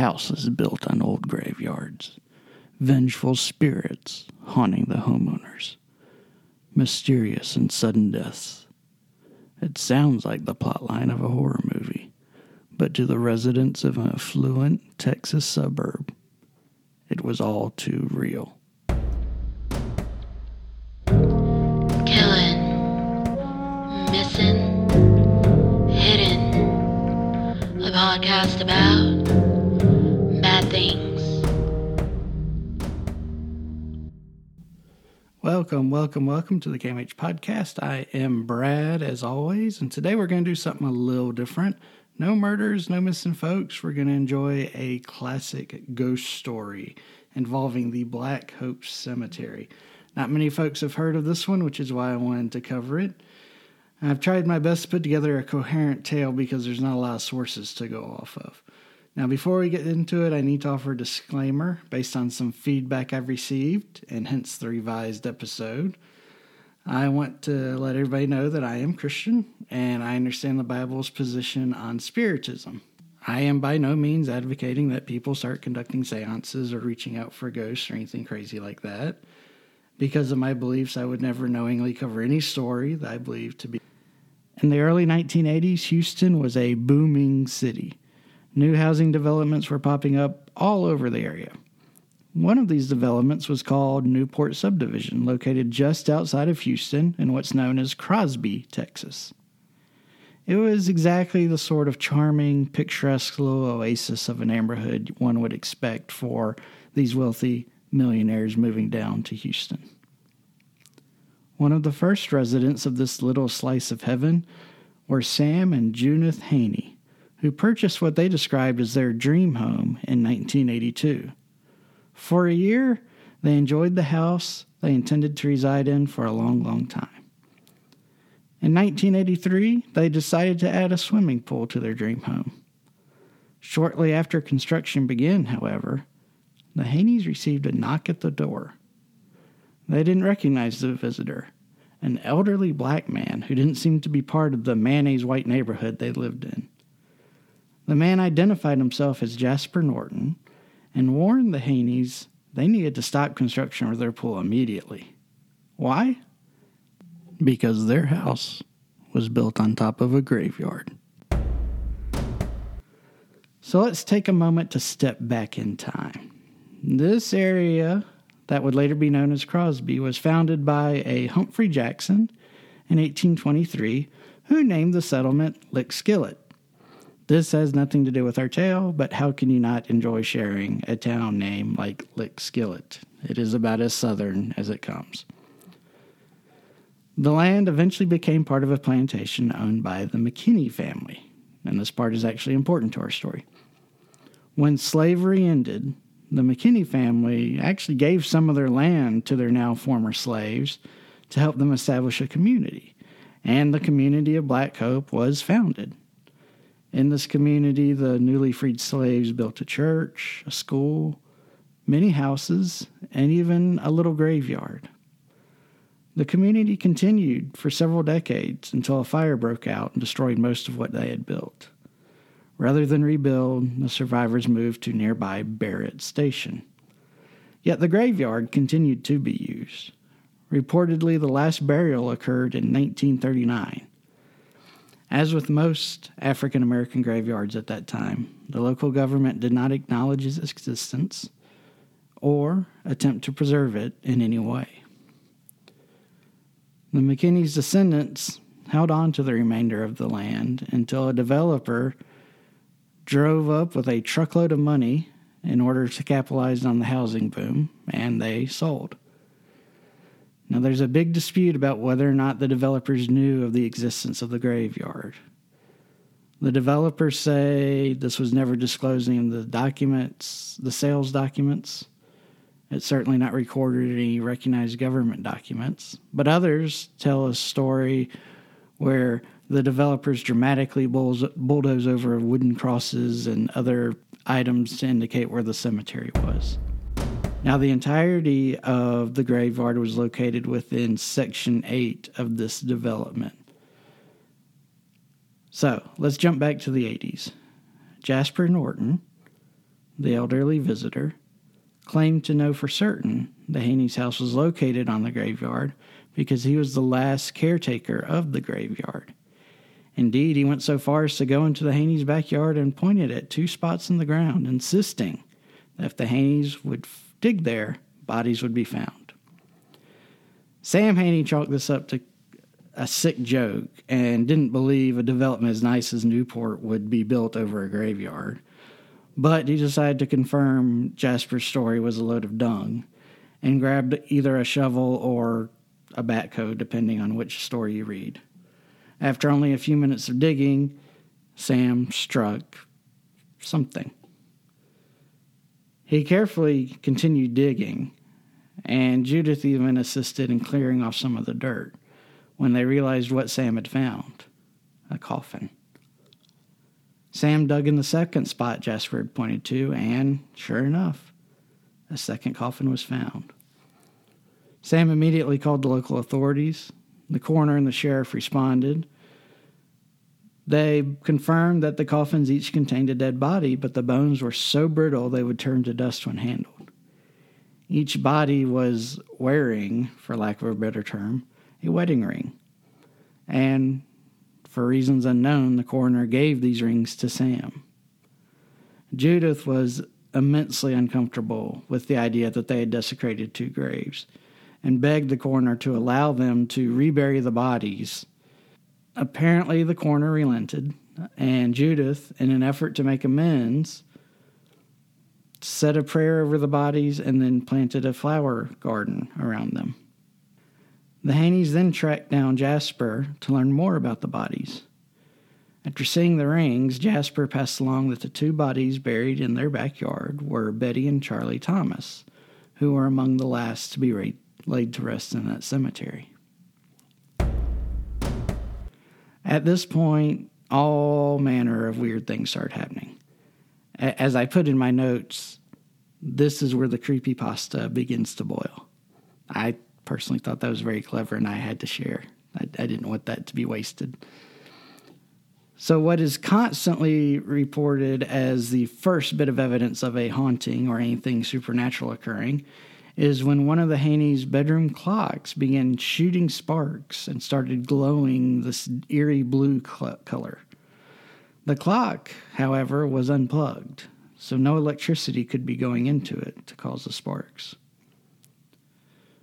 houses built on old graveyards, vengeful spirits haunting the homeowners, mysterious and sudden deaths. It sounds like the plotline of a horror movie, but to the residents of an affluent Texas suburb, it was all too real. Killing, missing, hidden. A podcast about Welcome, welcome, welcome to the KMH podcast. I am Brad, as always, and today we're going to do something a little different. No murders, no missing folks. We're going to enjoy a classic ghost story involving the Black Hope Cemetery. Not many folks have heard of this one, which is why I wanted to cover it. I've tried my best to put together a coherent tale because there's not a lot of sources to go off of. Now, before we get into it, I need to offer a disclaimer based on some feedback I've received, and hence the revised episode. I want to let everybody know that I am Christian and I understand the Bible's position on spiritism. I am by no means advocating that people start conducting seances or reaching out for ghosts or anything crazy like that. Because of my beliefs, I would never knowingly cover any story that I believe to be. In the early 1980s, Houston was a booming city. New housing developments were popping up all over the area. One of these developments was called Newport Subdivision, located just outside of Houston in what's known as Crosby, Texas. It was exactly the sort of charming, picturesque little oasis of a neighborhood one would expect for these wealthy millionaires moving down to Houston. One of the first residents of this little slice of heaven were Sam and Judith Haney, who purchased what they described as their dream home in 1982. For a year, they enjoyed the house they intended to reside in for a long, long time. In 1983, they decided to add a swimming pool to their dream home. Shortly after construction began, however, the Haneys received a knock at the door. They didn't recognize the visitor, an elderly black man who didn't seem to be part of the mayonnaise white neighborhood they lived in. The man identified himself as Jasper Norton and warned the Haneys they needed to stop construction of their pool immediately. Why? Because their house was built on top of a graveyard. So let's take a moment to step back in time. This area, that would later be known as Crosby, was founded by a Humphrey Jackson in 1823 who named the settlement Lick Skillet. This has nothing to do with our tale, but how can you not enjoy sharing a town name like Lick Skillet? It is about as southern as it comes. The land eventually became part of a plantation owned by the McKinney family, and this part is actually important to our story. When slavery ended, the McKinney family actually gave some of their land to their now former slaves to help them establish a community, and the community of Black Hope was founded. In this community, the newly freed slaves built a church, a school, many houses, and even a little graveyard. The community continued for several decades until a fire broke out and destroyed most of what they had built. Rather than rebuild, the survivors moved to nearby Barrett Station. Yet the graveyard continued to be used. Reportedly, the last burial occurred in 1939. As with most African American graveyards at that time, the local government did not acknowledge its existence or attempt to preserve it in any way. The McKinney's descendants held on to the remainder of the land until a developer drove up with a truckload of money in order to capitalize on the housing boom, and they sold. Now, there's a big dispute about whether or not the developers knew of the existence of the graveyard. The developers say this was never disclosed in the documents, the sales documents. It's certainly not recorded in any recognized government documents. But others tell a story where the developers dramatically bulldoze over wooden crosses and other items to indicate where the cemetery was. Now, the entirety of the graveyard was located within Section 8 of this development. So, let's jump back to the 80s. Jasper Norton, the elderly visitor, claimed to know for certain the Haney's house was located on the graveyard because he was the last caretaker of the graveyard. Indeed, he went so far as to go into the Haney's backyard and pointed at two spots in the ground, insisting that if the Haneys would dig there, bodies would be found. Sam Haney chalked this up to a sick joke and didn't believe a development as nice as Newport would be built over a graveyard. But he decided to confirm Jasper's story was a load of dung and grabbed either a shovel or a backhoe, depending on which story you read. After only a few minutes of digging, Sam struck something. He carefully continued digging, and Judith even assisted in clearing off some of the dirt when they realized what Sam had found a coffin. Sam dug in the second spot Jasper had pointed to, and sure enough, a second coffin was found. Sam immediately called the local authorities. The coroner and the sheriff responded. They confirmed that the coffins each contained a dead body, but the bones were so brittle they would turn to dust when handled. Each body was wearing, for lack of a better term, a wedding ring. And for reasons unknown, the coroner gave these rings to Sam. Judith was immensely uncomfortable with the idea that they had desecrated two graves and begged the coroner to allow them to rebury the bodies. Apparently, the coroner relented, and Judith, in an effort to make amends, said a prayer over the bodies and then planted a flower garden around them. The Haneys then tracked down Jasper to learn more about the bodies. After seeing the rings, Jasper passed along that the two bodies buried in their backyard were Betty and Charlie Thomas, who were among the last to be laid to rest in that cemetery. At this point, all manner of weird things start happening. As I put in my notes, this is where the creepy pasta begins to boil. I personally thought that was very clever and I had to share. I, I didn't want that to be wasted. So, what is constantly reported as the first bit of evidence of a haunting or anything supernatural occurring is when one of the Haney's bedroom clocks began shooting sparks and started glowing this eerie blue cl- color. The clock, however, was unplugged, so no electricity could be going into it to cause the sparks.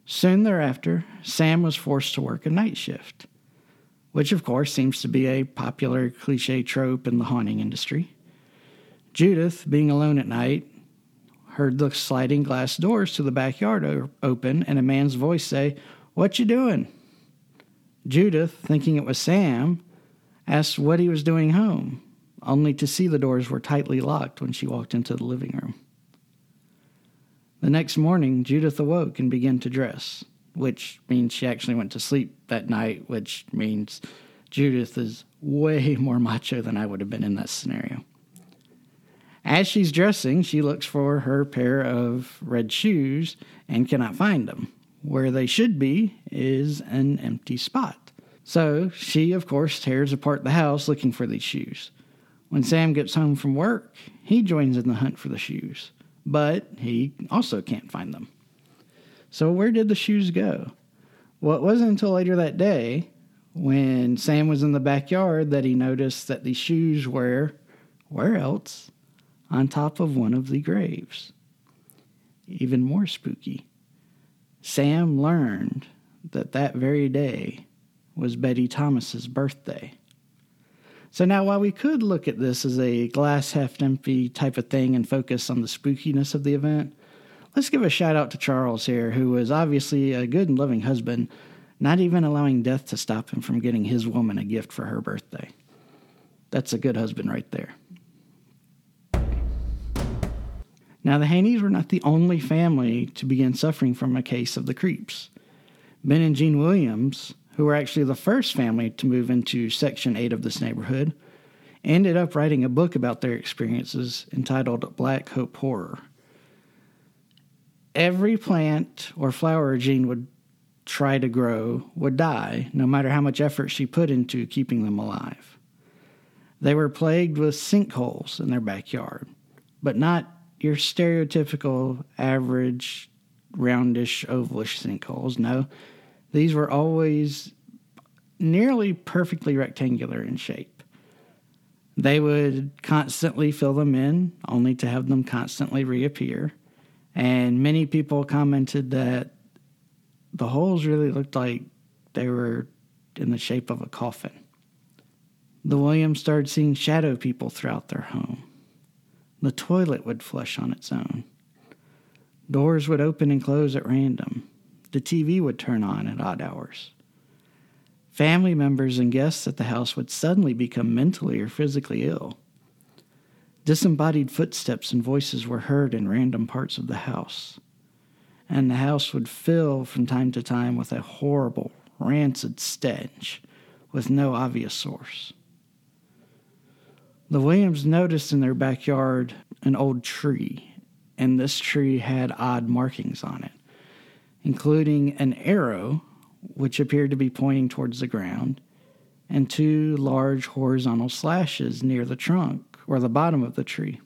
Soon thereafter, Sam was forced to work a night shift, which of course seems to be a popular cliche trope in the haunting industry. Judith, being alone at night, heard the sliding glass doors to the backyard open and a man's voice say, What you doing? Judith, thinking it was Sam, asked what he was doing home, only to see the doors were tightly locked when she walked into the living room. The next morning, Judith awoke and began to dress, which means she actually went to sleep that night, which means Judith is way more macho than I would have been in that scenario. As she's dressing, she looks for her pair of red shoes and cannot find them. Where they should be is an empty spot. So she, of course, tears apart the house looking for these shoes. When Sam gets home from work, he joins in the hunt for the shoes, but he also can't find them. So, where did the shoes go? Well, it wasn't until later that day when Sam was in the backyard that he noticed that the shoes were, where else, on top of one of the graves. Even more spooky, Sam learned that that very day was Betty Thomas's birthday. So now, while we could look at this as a glass half empty type of thing and focus on the spookiness of the event, let's give a shout out to Charles here, who was obviously a good and loving husband, not even allowing death to stop him from getting his woman a gift for her birthday. That's a good husband right there. Now, the Haneys were not the only family to begin suffering from a case of the creeps. Ben and Jean Williams, who were actually the first family to move into Section 8 of this neighborhood, ended up writing a book about their experiences entitled Black Hope Horror. Every plant or flower Jean would try to grow would die, no matter how much effort she put into keeping them alive. They were plagued with sinkholes in their backyard, but not your stereotypical average roundish ovalish sinkholes. No, these were always nearly perfectly rectangular in shape. They would constantly fill them in, only to have them constantly reappear. And many people commented that the holes really looked like they were in the shape of a coffin. The Williams started seeing shadow people throughout their home. The toilet would flush on its own. Doors would open and close at random. The TV would turn on at odd hours. Family members and guests at the house would suddenly become mentally or physically ill. Disembodied footsteps and voices were heard in random parts of the house, and the house would fill from time to time with a horrible, rancid stench with no obvious source. The Williams noticed in their backyard an old tree, and this tree had odd markings on it, including an arrow, which appeared to be pointing towards the ground, and two large horizontal slashes near the trunk or the bottom of the tree.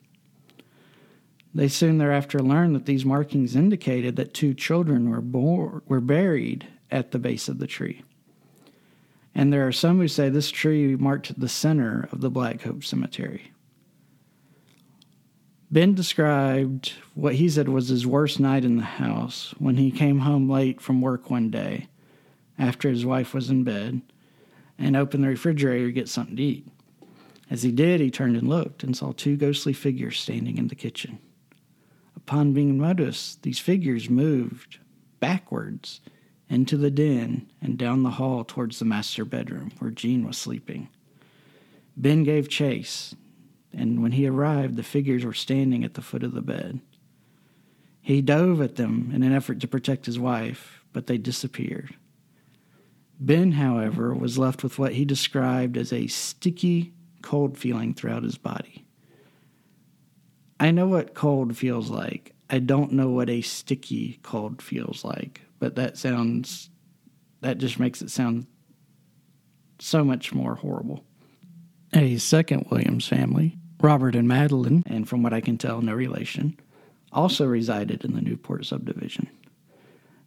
They soon thereafter learned that these markings indicated that two children were, bor- were buried at the base of the tree. And there are some who say this tree marked the center of the Black Hope Cemetery. Ben described what he said was his worst night in the house when he came home late from work one day after his wife was in bed and opened the refrigerator to get something to eat. As he did, he turned and looked and saw two ghostly figures standing in the kitchen. Upon being noticed, these figures moved backwards into the den and down the hall towards the master bedroom where Jean was sleeping. Ben gave chase, and when he arrived, the figures were standing at the foot of the bed. He dove at them in an effort to protect his wife, but they disappeared. Ben, however, was left with what he described as a sticky, cold feeling throughout his body. I know what cold feels like. I don't know what a sticky cold feels like but that sounds that just makes it sound so much more horrible. A second Williams family, Robert and Madeline, and from what I can tell, no relation, also resided in the Newport subdivision.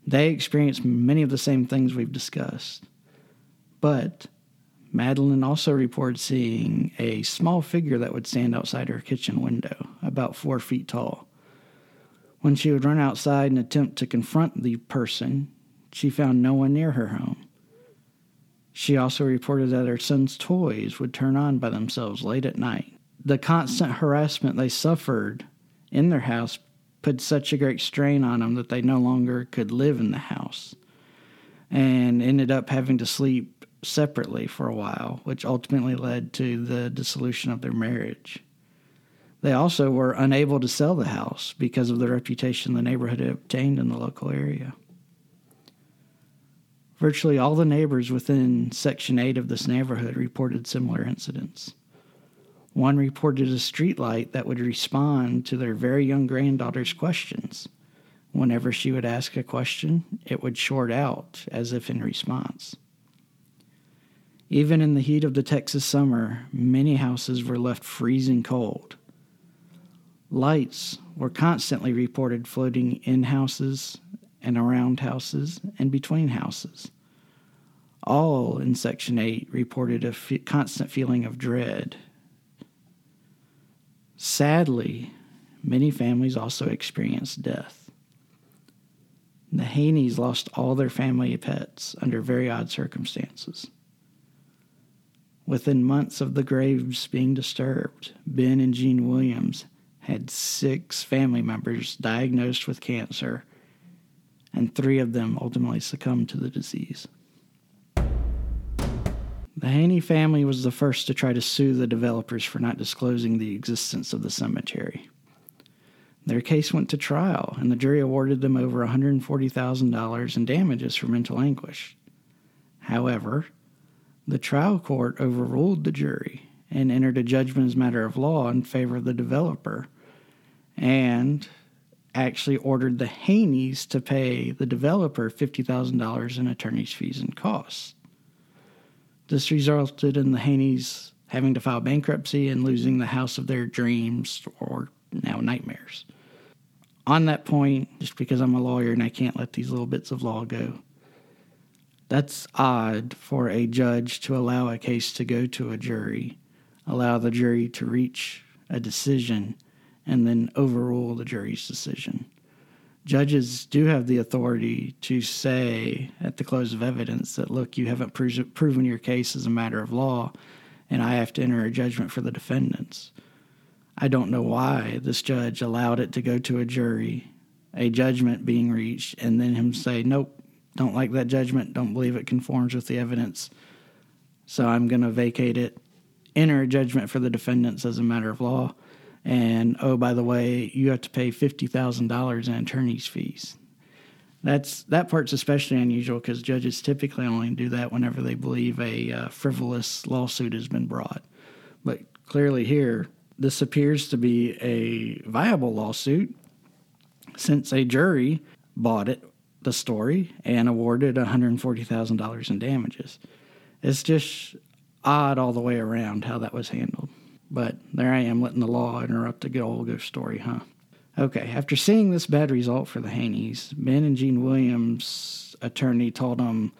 They experienced many of the same things we've discussed, but Madeline also reported seeing a small figure that would stand outside her kitchen window, about four feet tall. When she would run outside and attempt to confront the person, she found no one near her home. She also reported that her son's toys would turn on by themselves late at night. The constant harassment they suffered in their house put such a great strain on them that they no longer could live in the house and ended up having to sleep separately for a while, which ultimately led to the dissolution of their marriage. They also were unable to sell the house because of the reputation the neighborhood had obtained in the local area. Virtually all the neighbors within Section 8 of this neighborhood reported similar incidents. One reported a streetlight that would respond to their very young granddaughter's questions. Whenever she would ask a question, it would short out as if in response. Even in the heat of the Texas summer, many houses were left freezing cold Lights were constantly reported floating in houses and around houses and between houses. All in Section 8 reported a f- constant feeling of dread. Sadly, many families also experienced death. The Haneys lost all their family pets under very odd circumstances. Within months of the graves being disturbed, Ben and Jean Williams had six family members diagnosed with cancer, and three of them ultimately succumbed to the disease. The Haney family was the first to try to sue the developers for not disclosing the existence of the cemetery. Their case went to trial, and the jury awarded them over $140,000 in damages for mental anguish. However, the trial court overruled the jury and entered a judgment as a matter of law in favor of the developer and actually ordered the Haneys to pay the developer $50,000 in attorney's fees and costs. This resulted in the Haneys having to file bankruptcy and losing the house of their dreams or now nightmares. on that point, just because I'm a lawyer and I can't let these little bits of law go, that's odd for a judge to allow a case to go to a jury, allow the jury to reach a decision, and then overrule the jury's decision. Judges do have the authority to say at the close of evidence that, look, you haven't proven your case as a matter of law, and I have to enter a judgment for the defendants. I don't know why this judge allowed it to go to a jury, a judgment being reached, and then him say, nope, don't like that judgment, don't believe it conforms with the evidence. So I'm going to vacate it, enter a judgment for the defendants as a matter of law. And oh, by the way, you have to pay $50,000 in attorney's fees. That's that part's especially unusual because judges typically only do that whenever they believe a uh, frivolous lawsuit has been brought. But clearly, here, this appears to be a viable lawsuit since a jury bought it the story and awarded $140,000 in damages. It's just odd all the way around how that was handled. But there I am letting the law interrupt a good old ghost story, huh? Okay, after seeing this bad result for the Haneys, Ben and Jean Williams' attorney told them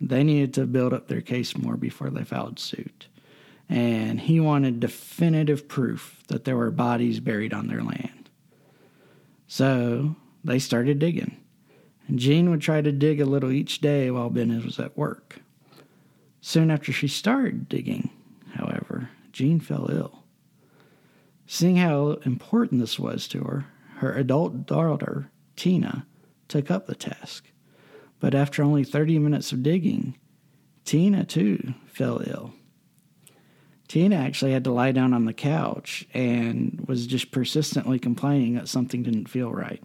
they needed to build up their case more before they filed suit. And he wanted definitive proof that there were bodies buried on their land. So they started digging. And Jean would try to dig a little each day while Ben was at work. Soon after she started digging, however, Jean fell ill. Seeing how important this was to her, her adult daughter, Tina, took up the task. But after only 30 minutes of digging, Tina too fell ill. Tina actually had to lie down on the couch and was just persistently complaining that something didn't feel right.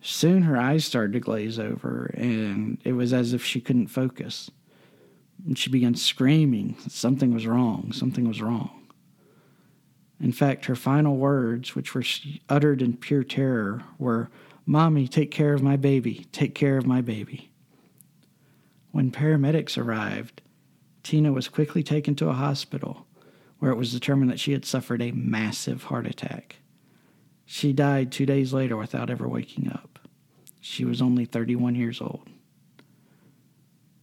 Soon her eyes started to glaze over, and it was as if she couldn't focus. And she began screaming something was wrong, something was wrong. In fact, her final words, which were uttered in pure terror, were, Mommy, take care of my baby, take care of my baby. When paramedics arrived, Tina was quickly taken to a hospital where it was determined that she had suffered a massive heart attack. She died two days later without ever waking up. She was only 31 years old.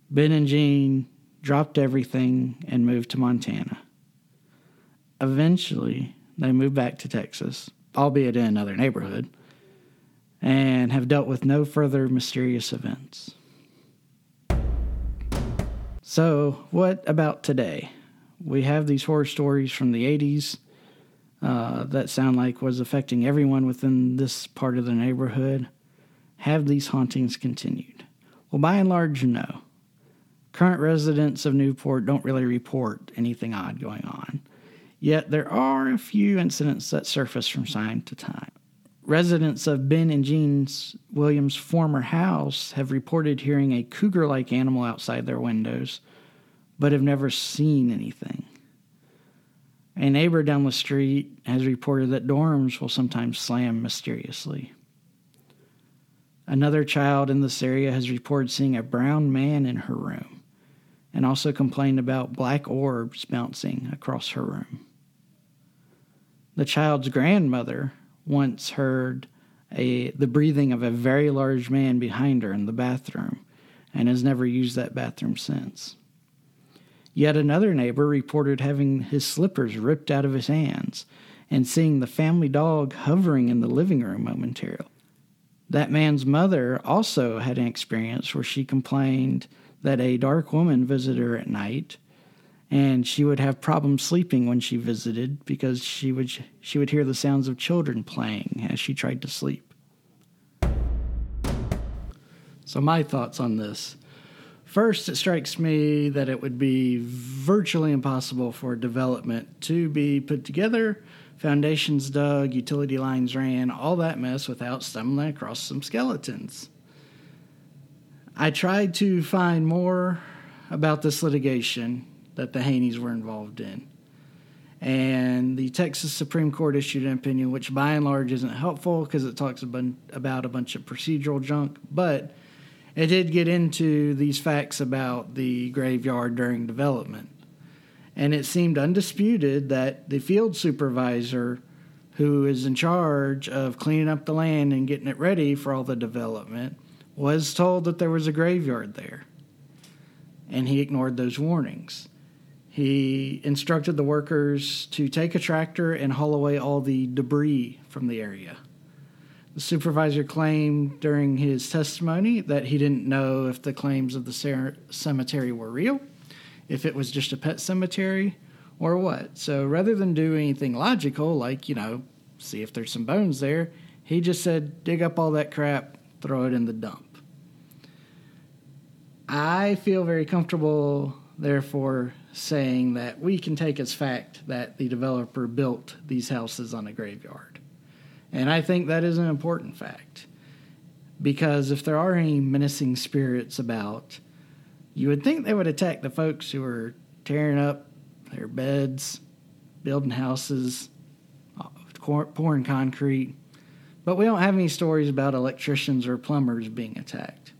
Ben and Jean dropped everything and moved to Montana. Eventually, they moved back to Texas, albeit in another neighborhood, and have dealt with no further mysterious events. So, what about today? We have these horror stories from the 80s uh, that sound like was affecting everyone within this part of the neighborhood. Have these hauntings continued? Well, by and large, no. Current residents of Newport don't really report anything odd going on. Yet there are a few incidents that surface from time to time. Residents of Ben and Jean Williams' former house have reported hearing a cougar like animal outside their windows, but have never seen anything. A neighbor down the street has reported that dorms will sometimes slam mysteriously. Another child in this area has reported seeing a brown man in her room and also complained about black orbs bouncing across her room. The child's grandmother once heard a, the breathing of a very large man behind her in the bathroom and has never used that bathroom since. Yet another neighbor reported having his slippers ripped out of his hands and seeing the family dog hovering in the living room momentarily. That man's mother also had an experience where she complained that a dark woman visited her at night and she would have problems sleeping when she visited because she would she would hear the sounds of children playing as she tried to sleep. So my thoughts on this First, it strikes me that it would be virtually impossible for development to be put together, foundations dug, utility lines ran, all that mess without stumbling across some skeletons. I tried to find more about this litigation that the Haneys were involved in. And the Texas Supreme Court issued an opinion which, by and large, isn't helpful because it talks about a bunch of procedural junk, but it did get into these facts about the graveyard during development. And it seemed undisputed that the field supervisor who is in charge of cleaning up the land and getting it ready for all the development, was told that there was a graveyard there. And he ignored those warnings. He instructed the workers to take a tractor and haul away all the debris from the area. The supervisor claimed during his testimony that he didn't know if the claims of the cemetery were real, if it was just a pet cemetery, or what. So rather than do anything logical, like, you know, see if there's some bones there, he just said, dig up all that crap, throw it in the dump. I feel very comfortable, therefore, saying that we can take as fact that the developer built these houses on a graveyard. And I think that is an important fact. Because if there are any menacing spirits about, you would think they would attack the folks who are tearing up their beds, building houses, uh, pouring concrete. But we don't have any stories about electricians or plumbers being attacked.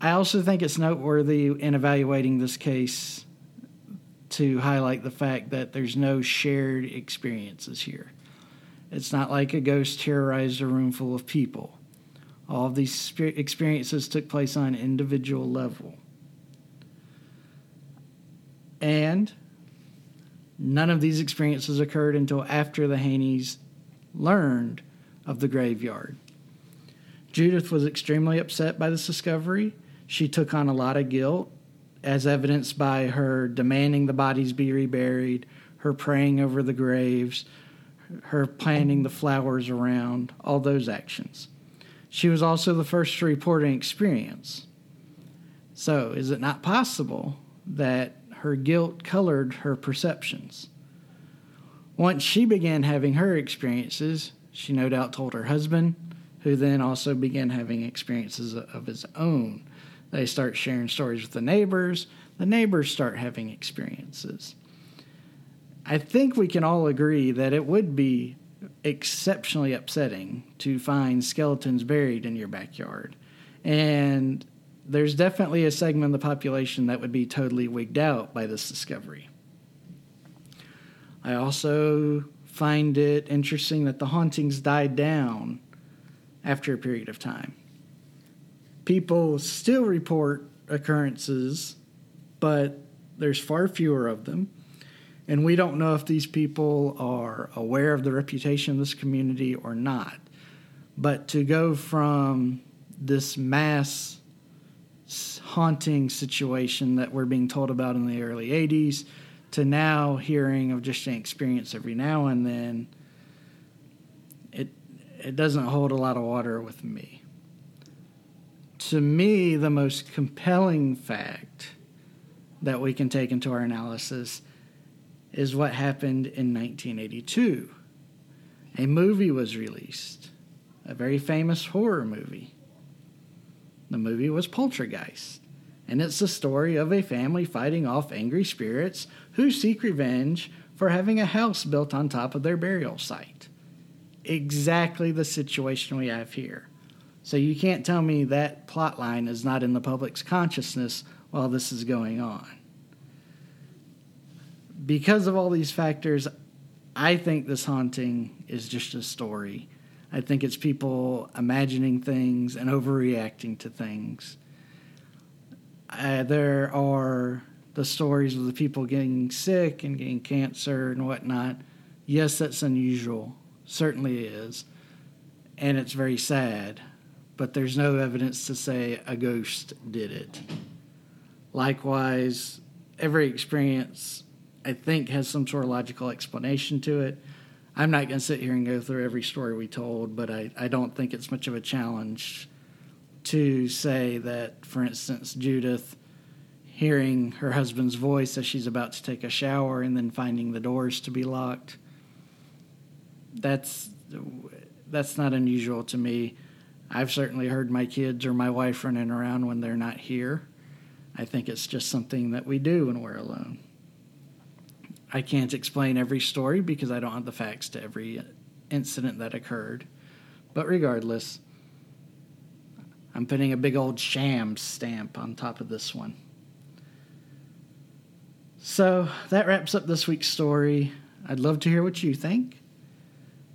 I also think it's noteworthy in evaluating this case to highlight the fact that there's no shared experiences here. It's not like a ghost terrorized a room full of people. All of these experiences took place on an individual level. And none of these experiences occurred until after the Haneys learned of the graveyard. Judith was extremely upset by this discovery. She took on a lot of guilt, as evidenced by her demanding the bodies be reburied, her praying over the graves, her planting the flowers around, all those actions. She was also the first to report an experience. So, is it not possible that her guilt colored her perceptions? Once she began having her experiences, she no doubt told her husband, who then also began having experiences of his own. They start sharing stories with the neighbors, the neighbors start having experiences. I think we can all agree that it would be exceptionally upsetting to find skeletons buried in your backyard. And there's definitely a segment of the population that would be totally wigged out by this discovery. I also find it interesting that the hauntings died down after a period of time. People still report occurrences, but there's far fewer of them. And we don't know if these people are aware of the reputation of this community or not. But to go from this mass haunting situation that we're being told about in the early 80s to now hearing of just an experience every now and then, it, it doesn't hold a lot of water with me. To me, the most compelling fact that we can take into our analysis is what happened in 1982. A movie was released, a very famous horror movie. The movie was Poltergeist, and it's the story of a family fighting off angry spirits who seek revenge for having a house built on top of their burial site. Exactly the situation we have here. So you can't tell me that plot line is not in the public's consciousness while this is going on because of all these factors, I think this haunting is just a story. I think it's people imagining things and overreacting to things. Uh, there are the stories of the people getting sick and getting cancer and whatnot. Yes, that's unusual. Certainly is. And it's very sad. But there's no evidence to say a ghost did it. Likewise, every experience I think has some sort of logical explanation to it. I'm not going to sit here and go through every story we told, but I, I don't think it's much of a challenge to say that, for instance, Judith hearing her husband's voice as she's about to take a shower and then finding the doors to be locked. That's that's not unusual to me. I've certainly heard my kids or my wife running around when they're not here. I think it's just something that we do when we're alone. I can't explain every story because I don't have the facts to every incident that occurred. But regardless, I'm putting a big old sham stamp on top of this one. So that wraps up this week's story. I'd love to hear what you think.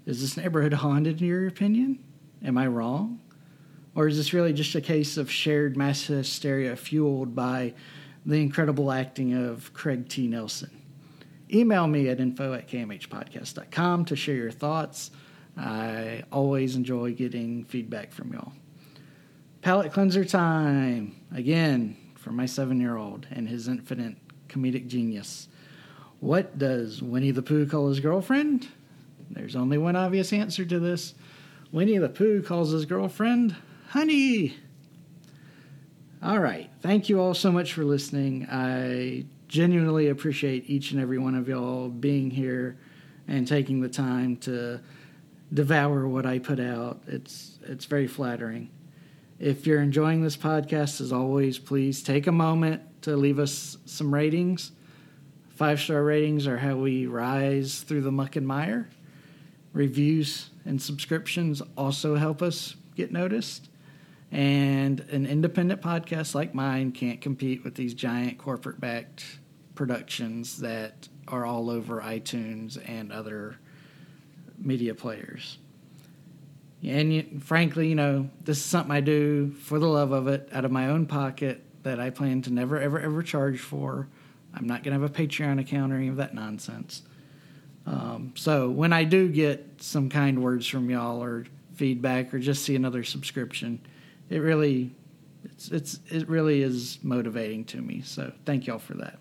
Is this neighborhood haunted in your opinion? Am I wrong? Or is this really just a case of shared mass hysteria fueled by the incredible acting of Craig T. Nelson? Email me at info at kmhpodcast.com to share your thoughts. I always enjoy getting feedback from y'all. Palate cleanser time. Again, for my seven year old and his infinite comedic genius. What does Winnie the Pooh call his girlfriend? There's only one obvious answer to this. Winnie the Pooh calls his girlfriend Honey. All right. Thank you all so much for listening. I genuinely appreciate each and every one of y'all being here and taking the time to devour what I put out. It's it's very flattering. If you're enjoying this podcast, as always, please take a moment to leave us some ratings. Five star ratings are how we rise through the muck and mire. Reviews and subscriptions also help us get noticed. And an independent podcast like mine can't compete with these giant corporate backed productions that are all over iTunes and other media players. And you, frankly, you know, this is something I do for the love of it, out of my own pocket, that I plan to never, ever, ever charge for. I'm not going to have a Patreon account or any of that nonsense. Um, so when I do get some kind words from y'all or feedback or just see another subscription, it really, it's, it's it really is motivating to me. So thank y'all for that.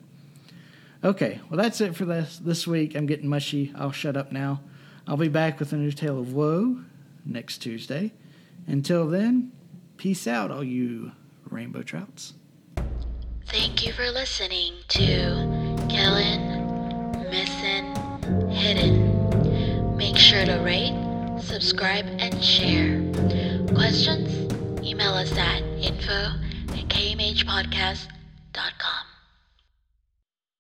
Okay, well that's it for this this week. I'm getting mushy. I'll shut up now. I'll be back with a new tale of woe next Tuesday. Until then, peace out, all you rainbow trouts. Thank you for listening to Killing Missing Hidden. Make sure to rate, subscribe, and share. Questions? Email us at info at kmhpodcast.com.